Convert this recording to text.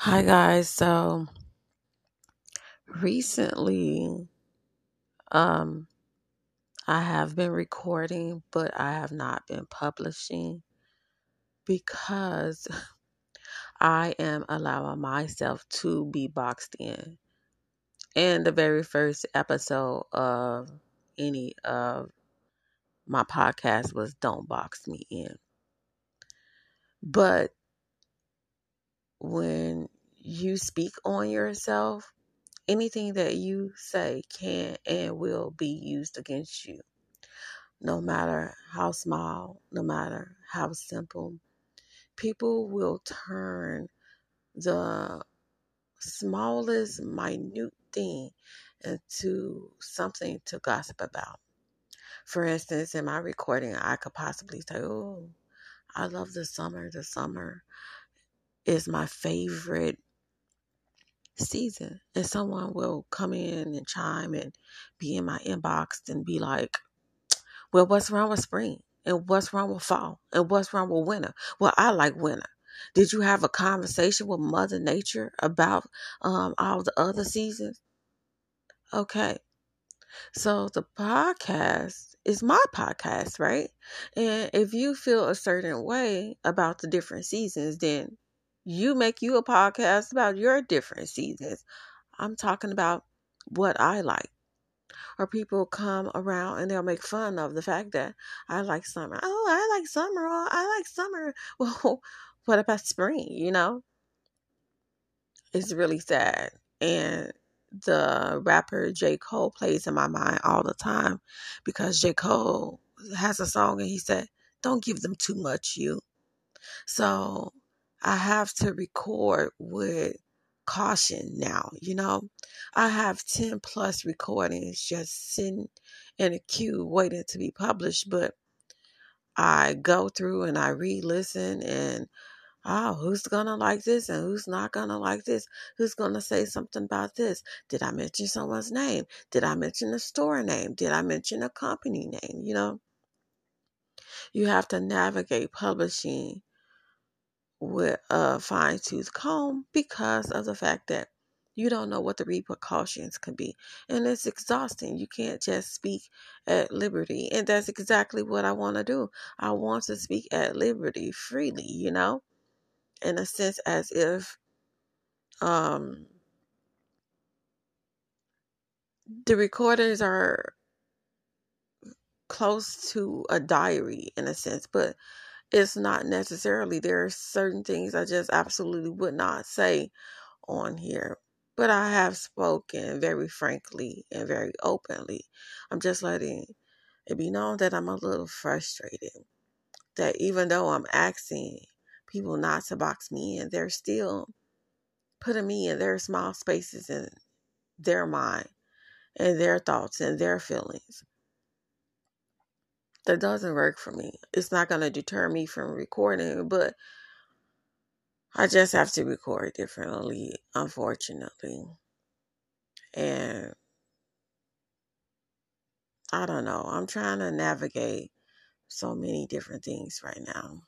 Hi guys. So recently um I have been recording but I have not been publishing because I am allowing myself to be boxed in. And the very first episode of any of my podcast was Don't Box Me In. But when you speak on yourself, anything that you say can and will be used against you, no matter how small, no matter how simple. People will turn the smallest, minute thing into something to gossip about. For instance, in my recording, I could possibly say, Oh, I love the summer. The summer is my favorite season. And someone will come in and chime and be in my inbox and be like, well, what's wrong with spring? And what's wrong with fall? And what's wrong with winter? Well, I like winter. Did you have a conversation with Mother Nature about um, all the other seasons? Okay. So the podcast is my podcast, right? And if you feel a certain way about the different seasons, then you make you a podcast about your different seasons. I'm talking about what I like. Or people come around and they'll make fun of the fact that I like summer. Oh, I like summer. Oh, I like summer. Well, what about spring? You know? It's really sad. And the rapper J. Cole plays in my mind all the time because J. Cole has a song and he said, Don't give them too much, you. So I have to record with caution now, you know. I have 10 plus recordings just sitting in a queue waiting to be published, but I go through and I re listen and oh, who's gonna like this and who's not gonna like this? Who's gonna say something about this? Did I mention someone's name? Did I mention a store name? Did I mention a company name? You know, you have to navigate publishing with a fine tooth comb because of the fact that you don't know what the repercussions can be. And it's exhausting. You can't just speak at liberty. And that's exactly what I want to do. I want to speak at liberty freely, you know? In a sense as if um the recordings are close to a diary in a sense, but it's not necessarily. There are certain things I just absolutely would not say on here. But I have spoken very frankly and very openly. I'm just letting it be known that I'm a little frustrated. That even though I'm asking people not to box me in, they're still putting me in their small spaces in their mind and their thoughts and their feelings that doesn't work for me. It's not going to deter me from recording, but I just have to record differently, unfortunately. And I don't know. I'm trying to navigate so many different things right now.